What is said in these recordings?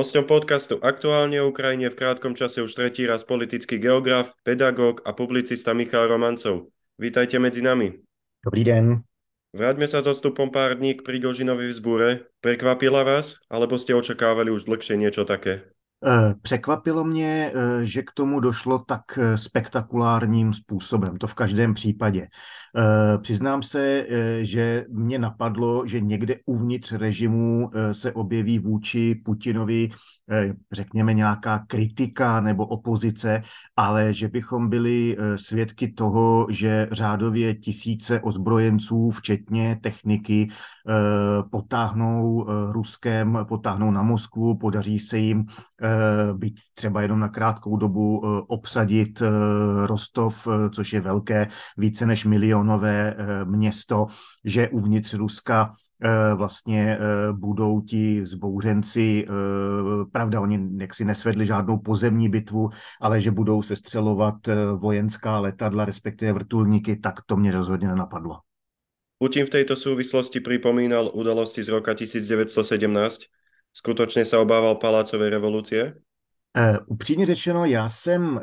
Hostom podcastu Aktuálne o Ukrajine v krátkom čase už tretí raz politický geograf, pedagóg a publicista Michal Romancov. Vítajte medzi nami. Dobrý den. Vráťme sa s odstupom pár dní k Prigožinovi vzbúre. Prekvapila vás, alebo ste očakávali už dlhšie niečo také? Eh, překvapilo mě, eh, že k tomu došlo tak eh, spektakulárním způsobem, to v každém případě. Přiznám se, že mě napadlo, že někde uvnitř režimu se objeví vůči Putinovi, řekněme, nějaká kritika nebo opozice, ale že bychom byli svědky toho, že řádově tisíce ozbrojenců, včetně techniky, potáhnou Ruskem, potáhnou na Moskvu, podaří se jim byť třeba jenom na krátkou dobu eh, obsadit eh, Rostov, což je velké, více než milionové město, že uvnitř Ruska vlastně budou ti zbouřenci, pravda, oni jaksi nesvedli žádnou pozemní bitvu, ale že budou sestřelovat vojenská letadla, respektive vrtulníky, tak to mě rozhodně nenapadlo. Putin v tejto súvislosti pripomínal udalosti z roka 1917, Skutočně se obával palácové revoluce? Uh, upřímně řečeno, já jsem uh,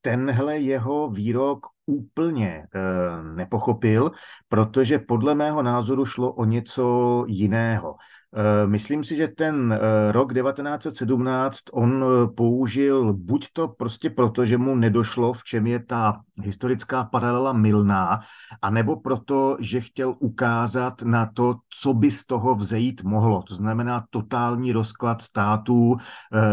tenhle jeho výrok úplně uh, nepochopil, protože podle mého názoru šlo o něco jiného. Eh, myslím si, že ten eh, rok 1917 on eh, použil buď to prostě proto, že mu nedošlo, v čem je ta historická paralela milná, anebo proto, že chtěl ukázat na to, co by z toho vzejít mohlo. To znamená totální rozklad států,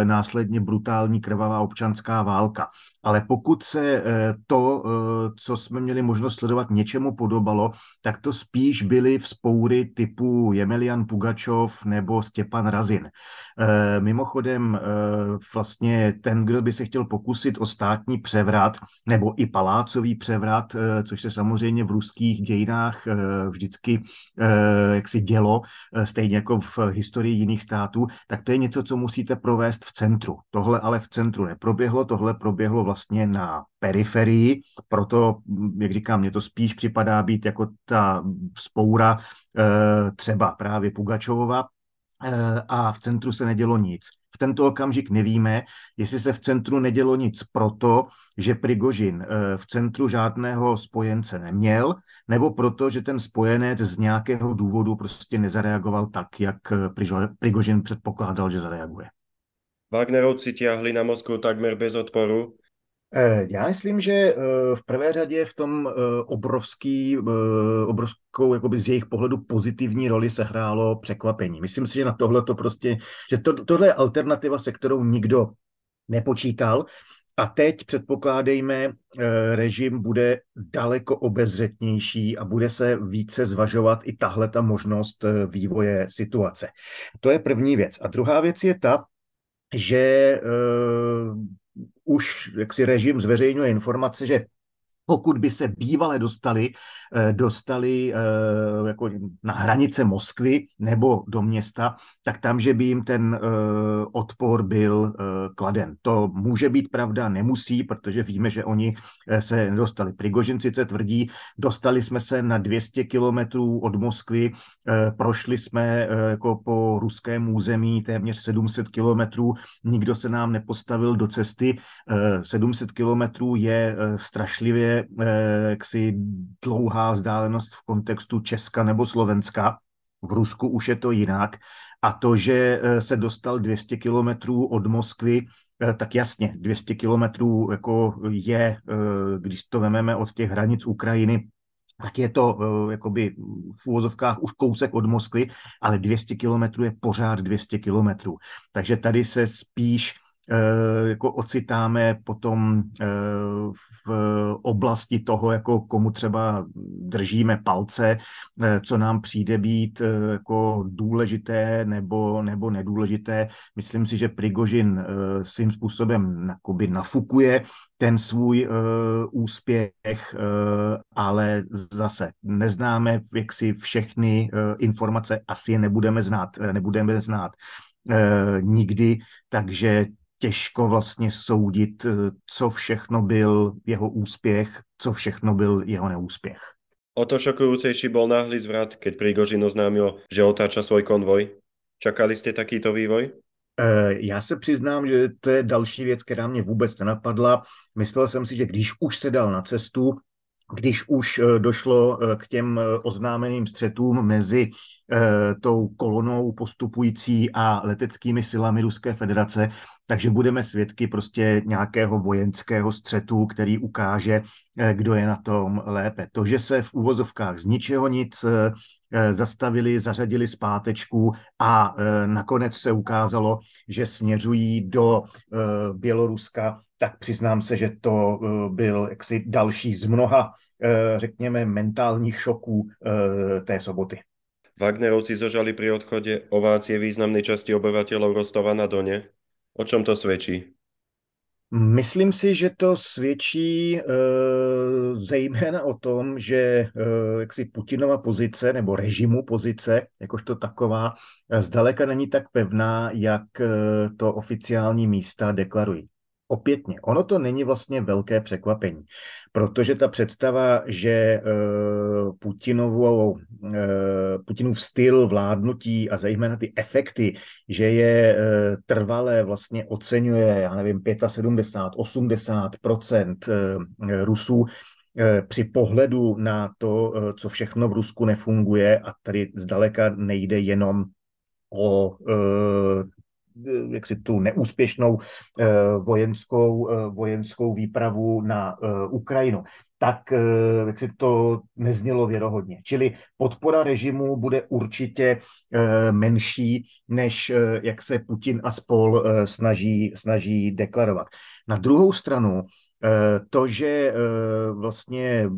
následně brutální krvavá občanská válka. Ale pokud se to, co jsme měli možnost sledovat, něčemu podobalo, tak to spíš byly vzpoury typu Jemelian Pugačov, nebo Stěpan Razin. E, mimochodem, vlastně ten, kdo by se chtěl pokusit o státní převrat nebo i palácový převrat, což se samozřejmě v ruských dějinách vždycky jak si dělo, stejně jako v historii jiných států, tak to je něco, co musíte provést v centru. Tohle ale v centru neproběhlo, tohle proběhlo vlastně na periferii, proto, jak říkám, mně to spíš připadá být jako ta spoura třeba právě Pugačovova, Eh, a v centru se nedělo nic. V tento okamžik nevíme, jestli se v centru nedělo nic proto, že Prigožin eh, v centru žádného spojence neměl, nebo proto, že ten spojenec z nějakého důvodu prostě nezareagoval tak, jak eh, Prigožin předpokládal, že zareaguje. Wagnerovci ťahli na Moskvu takmer bez odporu. Eh, já myslím, že eh, v prvé řadě v tom eh, obrovský, obrovskou jakoby z jejich pohledu pozitivní roli se hrálo překvapení. Myslím si, že na tohle to prostě, že to, tohle je alternativa, se kterou nikdo nepočítal. A teď předpokládejme, režim bude daleko obezřetnější a bude se více zvažovat i tahle ta možnost vývoje situace. To je první věc. A druhá věc je ta, že už jaksi režim zveřejňuje informace, že pokud by se bývale dostali, dostali eh, jako na hranice Moskvy nebo do města, tak tam, že by jim ten eh, odpor byl kladen. To může být pravda, nemusí, protože víme, že oni se nedostali. Prigožin sice tvrdí, dostali jsme se na 200 kilometrů od Moskvy, prošli jsme jako po ruském území téměř 700 kilometrů, nikdo se nám nepostavil do cesty. 700 kilometrů je strašlivě eh, jaksi dlouhá vzdálenost v kontextu Česka nebo Slovenska. V Rusku už je to jinak. A to, že eh, se dostal 200 kilometrů od Moskvy, eh, tak jasně, 200 kilometrů jako je, eh, když to vememe od těch hranic Ukrajiny, tak je to jakoby v úvozovkách už kousek od Moskvy, ale 200 kilometrů je pořád 200 kilometrů. Takže tady se spíš jako ocitáme potom eh, v oblasti toho, jako komu třeba držíme palce, eh, co nám přijde být jako důležité nebo, nebo nedůležité. Myslím si, že Prigožin svým způsobem jakoby nafukuje ten svůj úspěch, ale zase neznáme jak si všechny informace, asi je nebudeme znát, nebudeme znát nikdy, takže těžko vlastně soudit, eh, co všechno byl jeho úspěch, co všechno byl jeho neúspěch. O to šokujúcejší bol náhly zvrat, keď Prigožin oznámil, že otáča svoj konvoj. Čakali ste takýto vývoj? Já se přiznám, že to je další věc, která mě vůbec nenapadla. Myslel jsem si, že když už se dal na cestu, když už eh, došlo eh, k těm eh, oznámeným střetům mezi tou kolonou postupující a leteckými silami Ruské federace, takže budeme svědky prostě nějakého vojenského střetu, který ukáže, kdo je na tom lépe. To, že se v úvozovkách z ničeho nic zastavili, zařadili zpátečku a nakonec se ukázalo, že směřují do Běloruska, tak přiznám se, že to byl jaksi další z mnoha Eh, řekněme, mentálních šoků eh, té soboty. Wagnerovci zožali pri odchode ovácie významnej časti obyvateľov Rostova na Done. O čom to svědčí? Myslím si, že to svědčí e, zejména o tom, že e, jaksi Putinova pozice nebo režimu pozice, jakožto taková, zdaleka není tak pevná, jak to oficiální místa deklarují opětně, ono to není vlastně velké překvapení, protože ta představa, že uh, Putinovou, uh, Putinův styl vládnutí a zejména ty efekty, že je uh, trvalé vlastně oceňuje, já nevím, 75, 80% Rusů, při pohledu na to, co všechno v Rusku nefunguje a tady zdaleka nejde jenom o jak si tu neúspěšnou eh, vojenskou, eh, vojenskou výpravu na eh, Ukrajinu, tak jak si to neznělo věrohodně. Čili podpora režimu bude určitě menší, než jak se Putin a spol snaží, snaží deklarovat. Na druhou stranu, to, že vlastně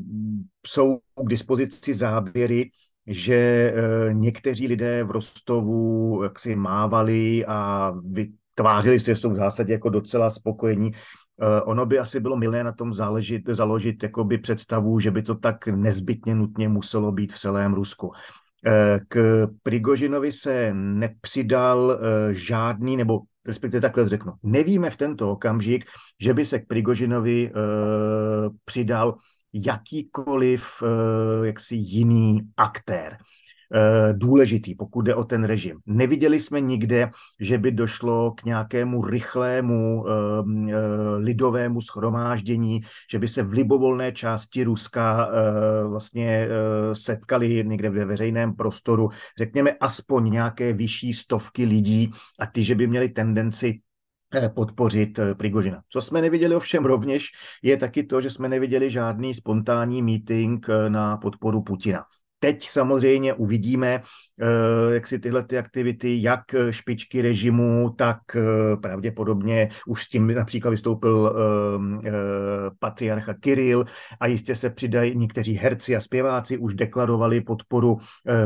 jsou k dispozici záběry že eh, někteří lidé v Rostovu jaksi mávali a vytvářili se, že jsou v zásadě jako docela spokojení. Eh, ono by asi bylo milné na tom záležit, založit jakoby představu, že by to tak nezbytně nutně muselo být v celém Rusku. Eh, k Prigožinovi se nepřidal žádný, nebo respektive takhle řeknu, nevíme v tento okamžik, že by se k Prigožinovi přidal jakýkoliv eh, jaksi jiný aktér eh, důležitý, pokud jde o ten režim. Neviděli jsme nikde, že by došlo k nějakému rychlému ehm, eh, lidovému schromáždění, že by se v libovolné části Ruska vlastně setkali někde ve veřejném prostoru, řekněme aspoň nějaké vyšší stovky lidí a ty, že by měli tendenci podpořit eh, Prigožina. Co jsme neviděli ovšem rovněž, je taky to, že jsme neviděli žádný spontánní meeting eh, na podporu Putina. Teď samozřejmě uvidíme, jak si tyhle ty aktivity, jak špičky režimu, tak pravděpodobně už s tím například vystoupil patriarcha Kiril a jistě se přidají někteří herci a zpěváci, už deklarovali podporu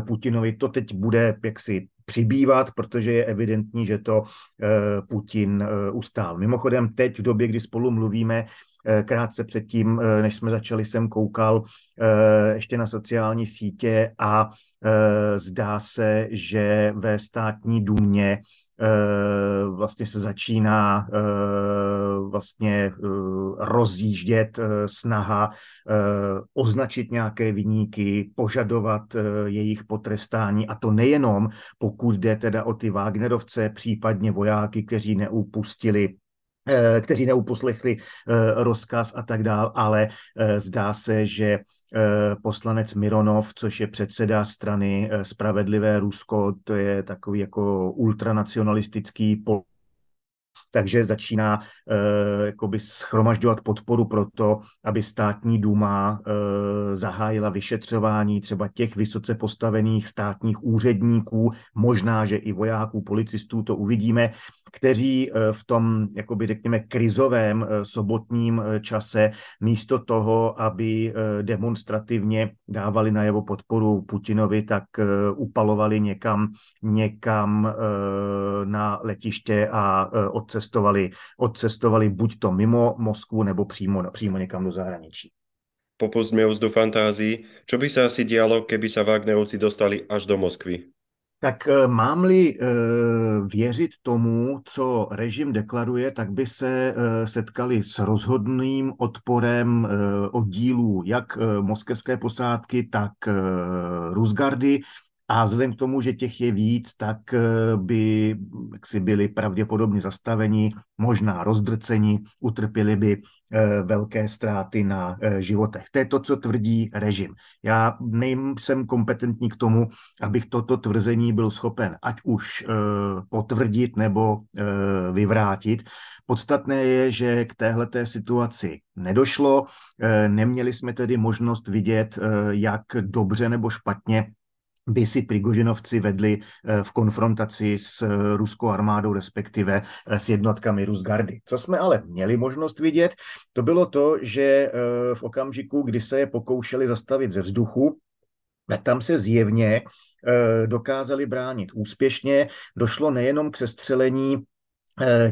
Putinovi. To teď bude jaksi přibývat, protože je evidentní, že to eh, Putin eh, ustál. Mimochodem teď v době, kdy spolu mluvíme, eh, krátce předtím, než jsme začali, jsem koukal ještě na sociální sítě a zdá se, že ve státní důmě vlastně se začíná vlastně eh, rozjíždět snaha označit nějaké vyníky, požadovat jejich potrestání a to nejenom pokud jde teda o ty Wagnerovce, případně vojáky, kteří neupustili kteří neuposlechli rozkaz a tak dál, ale zdá se, že Eh, poslanec Mironov, což je předseda strany eh, Spravedlivé Rusko, to je takový jako ultranacionalistický takže začíná uh, jakoby schromažďovat podporu pro to, aby státní důma uh, zahájila vyšetřování třeba těch vysoce postavených státních úředníků, možná, že i vojáků, policistů, to uvidíme, kteří uh, v tom, jakoby řekněme, krizovém uh, sobotním uh, čase místo toho, aby demonstrativně dávali najevo podporu Putinovi, tak upalovali někam, někam na letiště a odcestovali, odcestovali buď to mimo Moskvu, nebo přímo, přímo někam do zahraničí. Popustme do fantázii. Čo by sa asi dialo, keby sa Wagnerovci dostali až do Moskvy? Tak eh, mám-li e, věřit tomu, co režim deklaruje, tak by se e, setkali s rozhodným odporem oddílů jak moskevské posádky, tak Rusgardy, a vzhledem k tomu, že těch je víc, tak eh, by si byli pravděpodobně zastaveni, možná rozdrceni, utrpěli by eh, velké ztráty na eh, životech. To je to, co tvrdí režim. Já nejsem kompetentní k tomu, abych toto tvrzení byl schopen ať už potvrdit nebo vyvrátit. Podstatné je, že k téhleté situaci nedošlo. Neměli jsme tedy možnost vidět, jak dobře nebo špatně by si Prigožinovci vedli eh, v konfrontaci s eh, ruskou armádou, respektive eh, s jednotkami Rusgardy. Co jsme ale měli možnost vidět, to bylo to, že v okamžiku, kdy se je pokoušeli zastavit ze vzduchu, tak tam se zjevně dokázali bránit úspěšně. Došlo nejenom k sestřelení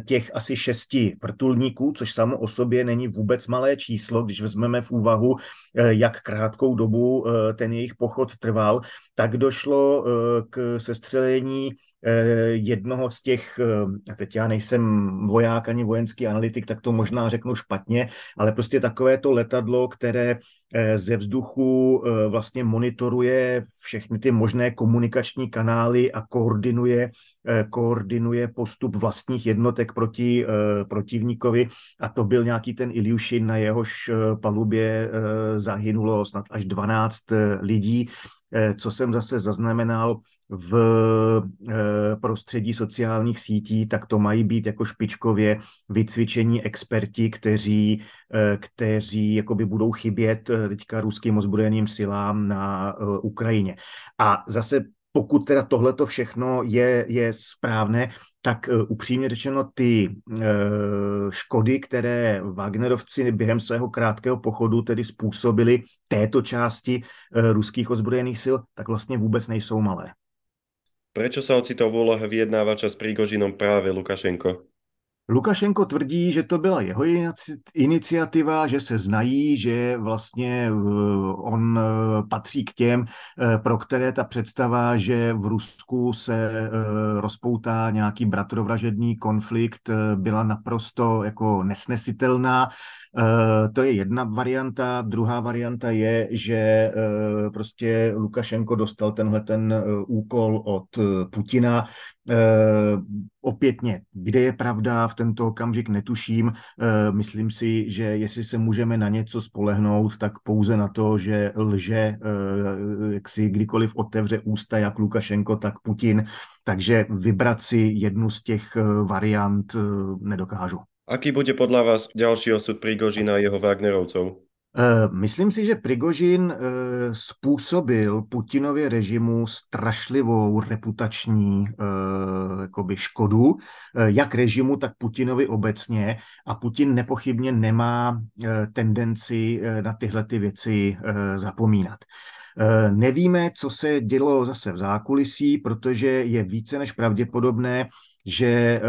těch asi šesti vrtulníků, což samo o sobě není vůbec malé číslo, když vezmeme v úvahu, eh, jak krátkou dobu eh, ten jejich pochod trval, tak došlo k sestřelení jednoho z těch, a teď já nejsem voják ani vojenský analytik, tak to možná řeknu špatně, ale prostě takové to letadlo, které ze vzduchu vlastně monitoruje všechny ty možné komunikační kanály a koordinuje, koordinuje postup vlastních jednotek proti protivníkovi a to byl nějaký ten Ilyushin, na jehož palubě zahynulo snad až 12 lidí. Eh, co jsem zase zaznamenal v eh, prostředí sociálních sítí, tak to mají být jako špičkově vycvičení experti, kteří, eh, kteří jakoby budou chybět teďka ruským ozbrojeným silám na Ukrajině. A zase pokud teda tohleto všechno je, je správné, tak uh, upřímně řečeno ty uh, škody, které Wagnerovci během svého krátkého pochodu tedy způsobili této části uh, ruských ozbrojených sil, tak vlastně vůbec nejsou malé. Proč se ocitol v úlohe vyjednávača s Prigožinom právě Lukašenko? Lukašenko tvrdí, že to byla jeho iniciativa, že se znají, že vlastně on eh, patří k těm, eh, pro které ta představa, že v Rusku se rozpoutá nějaký bratrovražedný konflikt, byla naprosto jako nesnesitelná. To je jedna varianta. Druhá varianta je, že prostě Lukašenko dostal tenhle ten úkol od Putina, opětně, kde je pravda, v tento okamžik netuším. Eh, myslím si, že jestli se můžeme na něco spolehnout, tak pouze na to, že lže, eh, jak si kdykoliv otevře ústa jak Lukašenko, tak Putin. Takže vybrat si jednu z těch variant nedokážu. Aký bude podľa vás ďalší osud Prigožina a jeho Wagnerovcov? Eh, myslím si, že Prigožin eh, způsobil Putinově režimu strašlivou reputační eh, jakoby škodu, jak režimu, tak Putinovi obecně a Putin nepochybně nemá tendenci na tyhle ty věci zapomínat. Nevíme, co se dělo zase v zákulisí, protože je více než pravděpodobné, že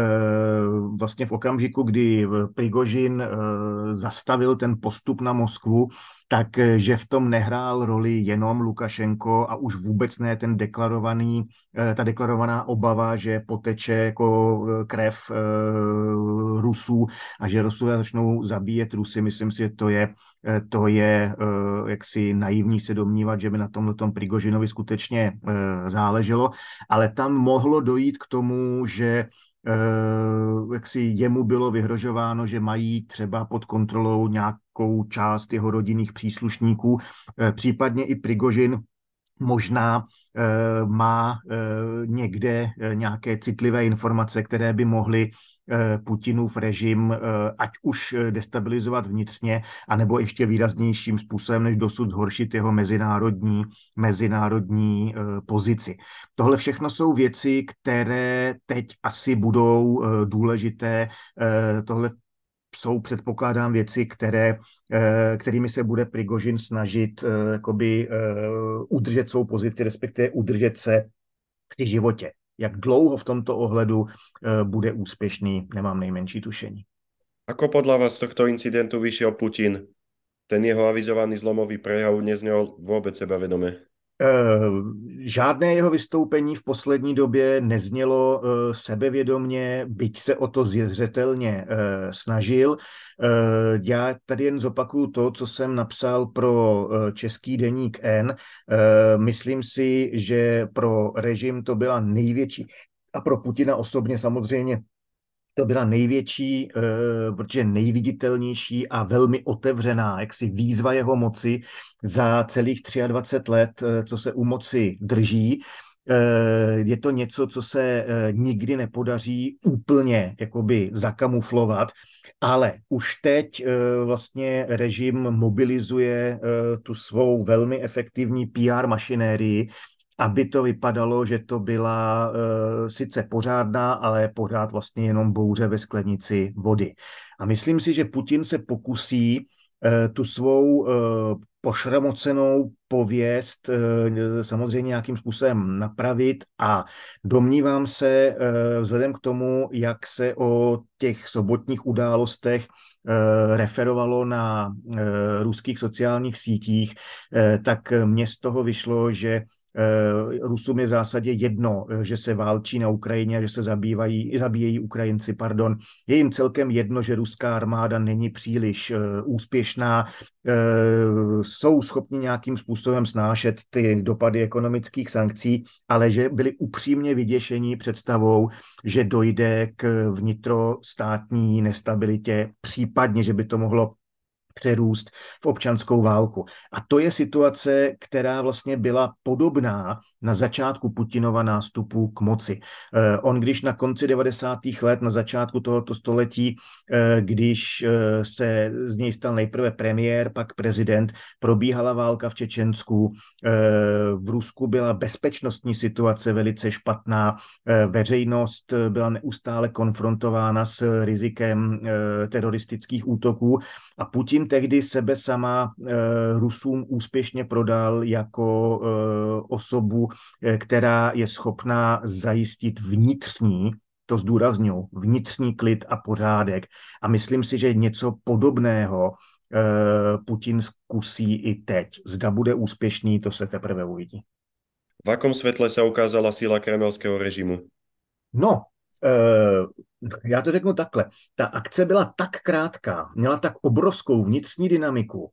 vlastně v okamžiku, kdy Prigožin zastavil ten postup na Moskvu, takže v tom nehrál roli jenom Lukašenko a už vůbec ne ten deklarovaný, ta deklarovaná obava, že poteče jako krev Rusů a že Rusové začnou zabíjet Rusy. Myslím si, že to je, to je jaksi naivní se domnívat, že by na tomhle tom Prigožinovi skutečně záleželo, ale tam mohlo dojít k tomu, že Eh, jak si jemu bylo vyhrožováno, že mají třeba pod kontrolou nějakou část jeho rodinných příslušníků, eh, případně i Prigožin možná eh, má někde nějaké citlivé informace, které by mohly Putinův režim ať už destabilizovat vnitřně, anebo ještě výraznějším způsobem než dosud zhoršit jeho mezinárodní, mezinárodní pozici. Tohle všechno jsou věci, které teď asi budou důležité. Tohle jsou, předpokládám, věci, které, kterými se bude Prigožin snažit jakoby, udržet svou pozici, respektive udržet se při životě. Jak dlouho v tomto ohledu bude úspěšný, nemám nejmenší tušení. Ako podľa vás tohto incidentu vyšiel Putin? Ten jeho avizovaný zlomový prejav neznel vôbec sebavedome. Žádné jeho vystoupení v poslední době neznělo sebevědomně, byť se o to zřetelně snažil. Já tady jen zopakuju to, co jsem napsal pro český deník N. Myslím si, že pro režim to byla největší a pro Putina osobně samozřejmě to byla největší, eh, protože nejviditelnější a velmi otevřená jaksi výzva jeho moci za celých 23 let, eh, co se u moci drží. Eh, je to něco, co se nikdy nepodaří úplně jakoby zakamuflovat, ale už teď vlastně režim mobilizuje tu svou velmi efektivní PR mašinérii, aby to vypadalo, že to byla uh, sice pořádná, ale pořád vlastně jenom bouře ve sklenici vody. A myslím si, že Putin se pokusí uh, tu svou uh, pošramocenou pověst samozřejmě nějakým způsobem napravit a domnívám se vzhledem k tomu, jak se o těch sobotních událostech referovalo na ruských sociálních sítích, tak mně z toho vyšlo, že Rusům je v zásadě jedno, eh, že se válčí na Ukrajině, že se zabývají, zabíjejí Ukrajinci, pardon. Je jim celkem jedno, že ruská armáda není příliš uh, úspěšná, jsou schopni nějakým způsobem snášet ty dopady ekonomických sankcí, ale že byli upřímně vyděšení představou, že dojde k vnitrostátní nestabilitě, případně, že by to mohlo přerůst v občanskou válku. A to je situace, která vlastně byla podobná na začátku Putinova nástupu k moci. Eh, on, když na konci 90. let, na začátku tohoto století, eh, když eh, se z něj stal nejprve premiér, pak prezident, probíhala válka v Čečensku, v Rusku byla bezpečnostní situace velice špatná, veřejnost byla neustále konfrontována s rizikem teroristických útoků a Putin tehdy sebe sama Rusům úspěšně prodal jako osobu, Eh, která je schopná zajistit vnitřní, to zdůraznuju, vnitřní klid a pořádek. A myslím si, že něco podobného eh, Putin zkusí i teď. Zda bude úspěšný, to se teprve uvidí. V akom světle se ukázala síla kremelského režimu? No, eh, já to řeknu takhle. Ta akce byla tak krátká, měla tak obrovskou vnitřní dynamiku,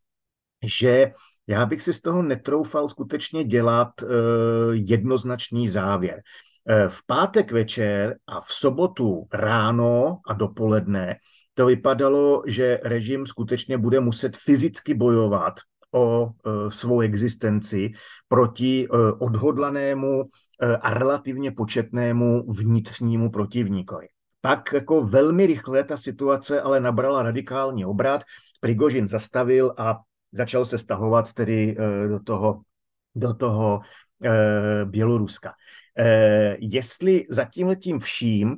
že já bych si z toho netroufal skutečně dělat uh, jednoznačný závěr. Uh, v pátek večer a v sobotu ráno a dopoledne to vypadalo, že režim skutečně bude muset fyzicky bojovat o svou existenci proti odhodlanému a relativně početnému vnitřnímu protivníkovi. Pak jako velmi rychle ta situace ale nabrala radikální obrat. Prigožin zastavil a začal se stahovat tedy eh, do toho, do toho eh, Běloruska. Eh, jestli za tímhletím vším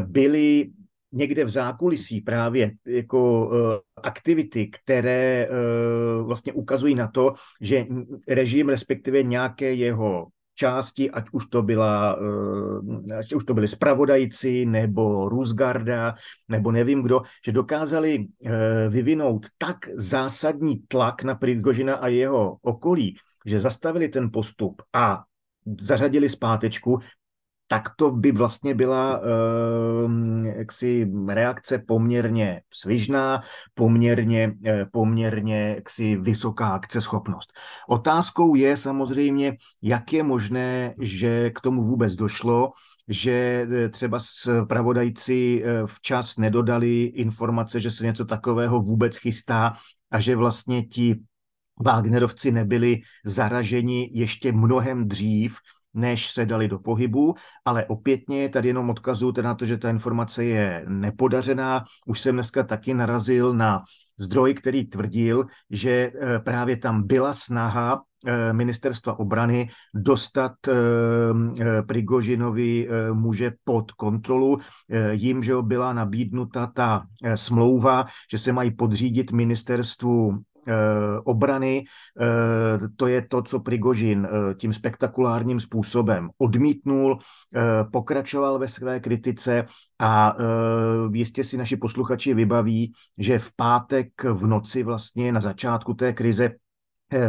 byly někde v zákulisí právě jako aktivity, které vlastně ukazují na to, že režim, respektive nějaké jeho části, ať už to, byla, eh, ať už to byli spravodajci nebo Rusgarda nebo nevím kdo, že dokázali eh, vyvinout tak zásadní tlak na Prigožina a jeho okolí, že zastavili ten postup a zařadili zpátečku, tak to by vlastně byla uh, jaksi reakce poměrně svižná, poměrně, uh, poměrně jaksi vysoká akceschopnost. Otázkou je samozřejmě, jak je možné, že k tomu vůbec došlo, že eh, třeba pravodajci včas nedodali informace, že se něco takového vůbec chystá a že vlastně ti Wagnerovci nebyli zaraženi ještě mnohem dřív, než se dali do pohybu, ale opětně tady jenom odkazu na to, že ta informace je nepodařená. Už jsem dneska taky narazil na zdroj, který tvrdil, že eh, právě tam byla snaha eh, ministerstva obrany dostat eh, Prigožinovi muže pod kontrolu. Jím, že byla nabídnuta ta smlouva, že se mají podřídit ministerstvu obrany. Eh, to je to, co Prigožin eh, tím spektakulárním způsobem odmítnul, pokračoval ve své kritice a jistě si naši posluchači vybaví, že v pátek v noci vlastně na začátku té krize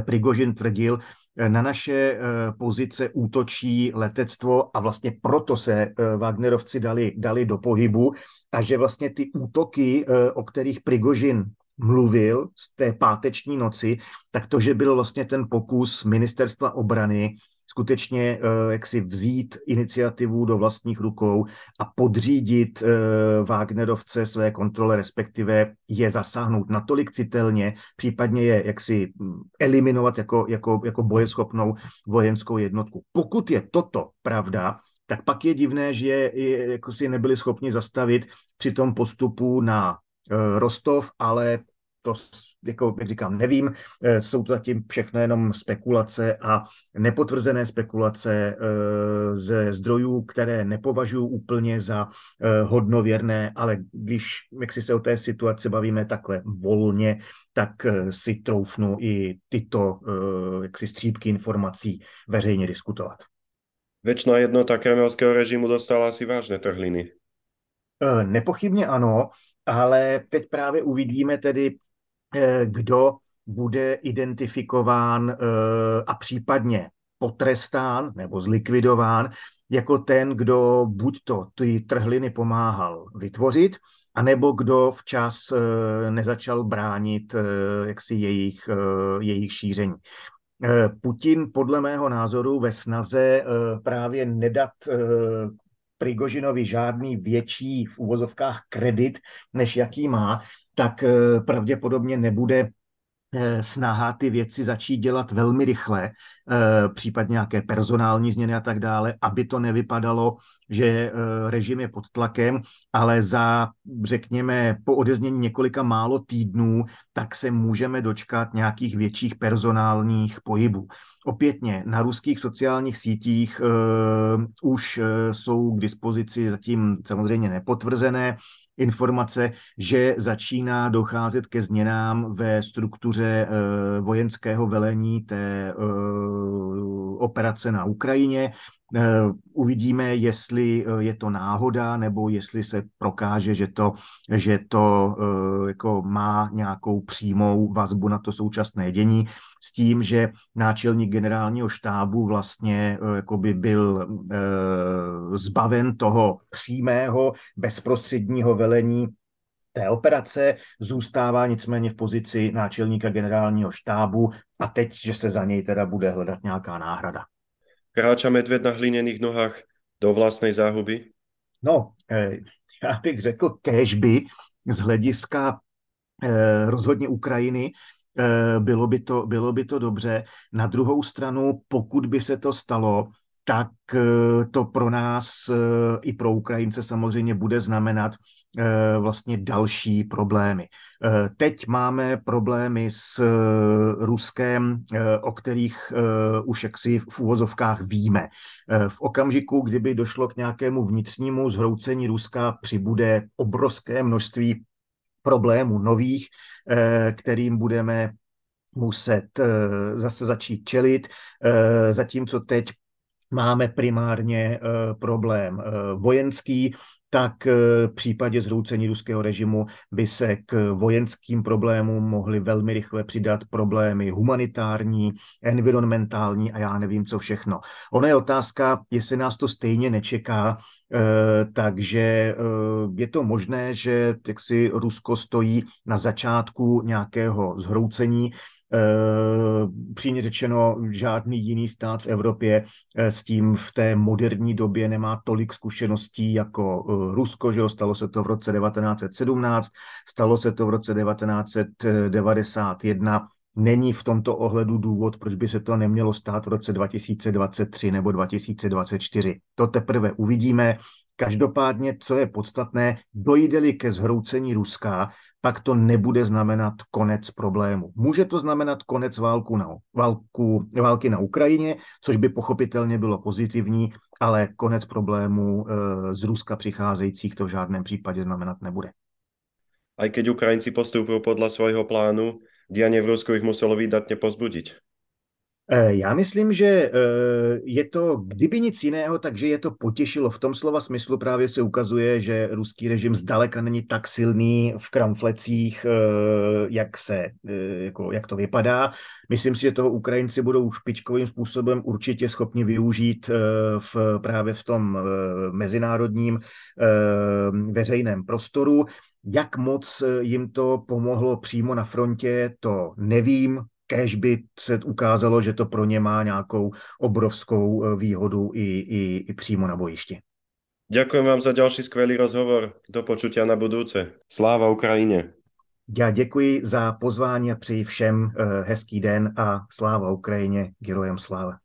Prigožin tvrdil, na naše pozice útočí letectvo a vlastně proto se Wagnerovci dali, dali do pohybu a že vlastně ty útoky, o kterých Prigožin mluvil z té páteční noci, tak to, že byl vlastně ten pokus ministerstva obrany skutečně eh, jak si vzít iniciativu do vlastních rukou a podřídit eh, Wagnerovce své kontrole, respektive je zasáhnout natolik citelně, případně je jaksi hm, eliminovat jako, jako, jako bojeschopnou vojenskou jednotku. Pokud je toto pravda, tak pak je divné, že je, jako si nebyli schopni zastavit při tom postupu na Rostov, ale to, jako jak říkám, nevím, eh, jsou to zatím všechno jenom spekulace a nepotvrzené spekulace eh, ze zdrojů, které nepovažuji úplně za hodnověrné, ale když jak si se o té situaci bavíme takhle volně, tak si troufnu i tyto jaksi střípky informací veřejně diskutovat. Väčšina jednota kremelského režimu dostala asi vážné trhliny. Nepochybně ano ale teď právě uvidíme tedy, eh, kdo bude identifikován eh, a případně potrestán nebo zlikvidován jako ten, kdo buď to ty trhliny pomáhal vytvořit, anebo kdo včas eh, nezačal bránit jaksi jejich, jejich šíření. Putin podle mého názoru ve snaze právě nedat Prigožinovi žádný větší v úvozovkách kredit, než jaký má, tak eh, pravděpodobně nebude snaha ty věci začít dělat velmi rychle, eh, případně nějaké personální změny a tak dále, aby to nevypadalo, že eh, režim je pod tlakem, ale za, řekněme, po odeznění několika málo týdnů, tak se můžeme dočkat nějakých větších personálních pohybů. Opětně na ruských sociálních sítích už jsou k dispozici zatím samozřejmě nepotvrzené informace, že začíná docházet ke změnám ve struktuře eh, vojenského velení té eh, operace na Ukrajině. Eh, uvidíme, jestli eh, je to náhoda, nebo jestli se prokáže, že to, že to eh, jako má nějakou přímou vazbu na to současné dění, s tím, že náčelník generálního štábu vlastně by byl zbaven toho přímého bezprostředního velení té operace, zůstává nicméně v pozici náčelníka generálního štábu a teď, že se za něj teda bude hledat nějaká náhrada. Kráča medvěd na hliněných nohách do vlastnej záhuby? No, eh, já bych řekl kežby z hlediska eh, rozhodně Ukrajiny, eh, bylo by, to, bylo by to dobře. Na druhou stranu, pokud by se to stalo, tak to pro nás i pro Ukrajince samozřejmě bude znamenat vlastně další problémy. Eh, teď máme problémy s eh, Ruskem, o kterých už jaksi v úvozovkách víme. V okamžiku, kdyby došlo k nějakému vnitřnímu zhroucení Ruska, přibude obrovské množství problémů nových, kterým budeme muset zase začít čelit, zatímco teď máme primárně problém vojenský, tak eh, v případě zhroucení ruského režimu by se k vojenským problémům mohly velmi rychle přidat problémy humanitární, environmentální a já nevím, co všechno. Ono je otázka, jestli nás to stejně nečeká, eh, takže eh, je to možné, že si Rusko stojí na začátku nějakého zhroucení, přímě řečeno, žádný jiný stát v Evropě eh, s tím v té moderní době nemá tolik zkušeností jako eh, Rusko, že jo? stalo se to v roce 1917, stalo se to v roce 1991, není v tomto ohledu důvod, proč by se to nemělo stát v roce 2023 nebo 2024. To teprve uvidíme. Každopádně, co je podstatné, dojde-li ke zhroucení Ruska, pak to nebude znamenat konec problému. Může to znamenat konec válku na, válku, války na Ukrajině, což by pochopitelně bylo pozitivní, ale konec problému e, z Ruska přicházejících to v žádném případě znamenat nebude. Aj keď Ukrajinci postupují podle svého plánu, dianie v Rusku ich muselo výdatně pozbudiť. Eh, já myslím, že eh, je to, kdyby nic jiného, takže je to potěšilo. V tom slova smyslu právě se ukazuje, že ruský režim zdaleka není tak silný v kramflecích, eh, jak, se, jako, jak to vypadá. Myslím si, že toho Ukrajinci budou špičkovým způsobem určitě schopni využít v, právě v tom mezinárodním veřejném prostoru. Jak moc jim to pomohlo přímo na frontě, to nevím kež by se ukázalo, že to pro ně má nějakou obrovskou eh, výhodu i, i, i přímo na bojišti. Ďakujem vám za ďalší skvelý rozhovor. Do počutia na budúce. Sláva Ukrajině. Já děkuji za pozvání a přeji všem eh, hezký den a sláva Ukrajině, gerojem sláva.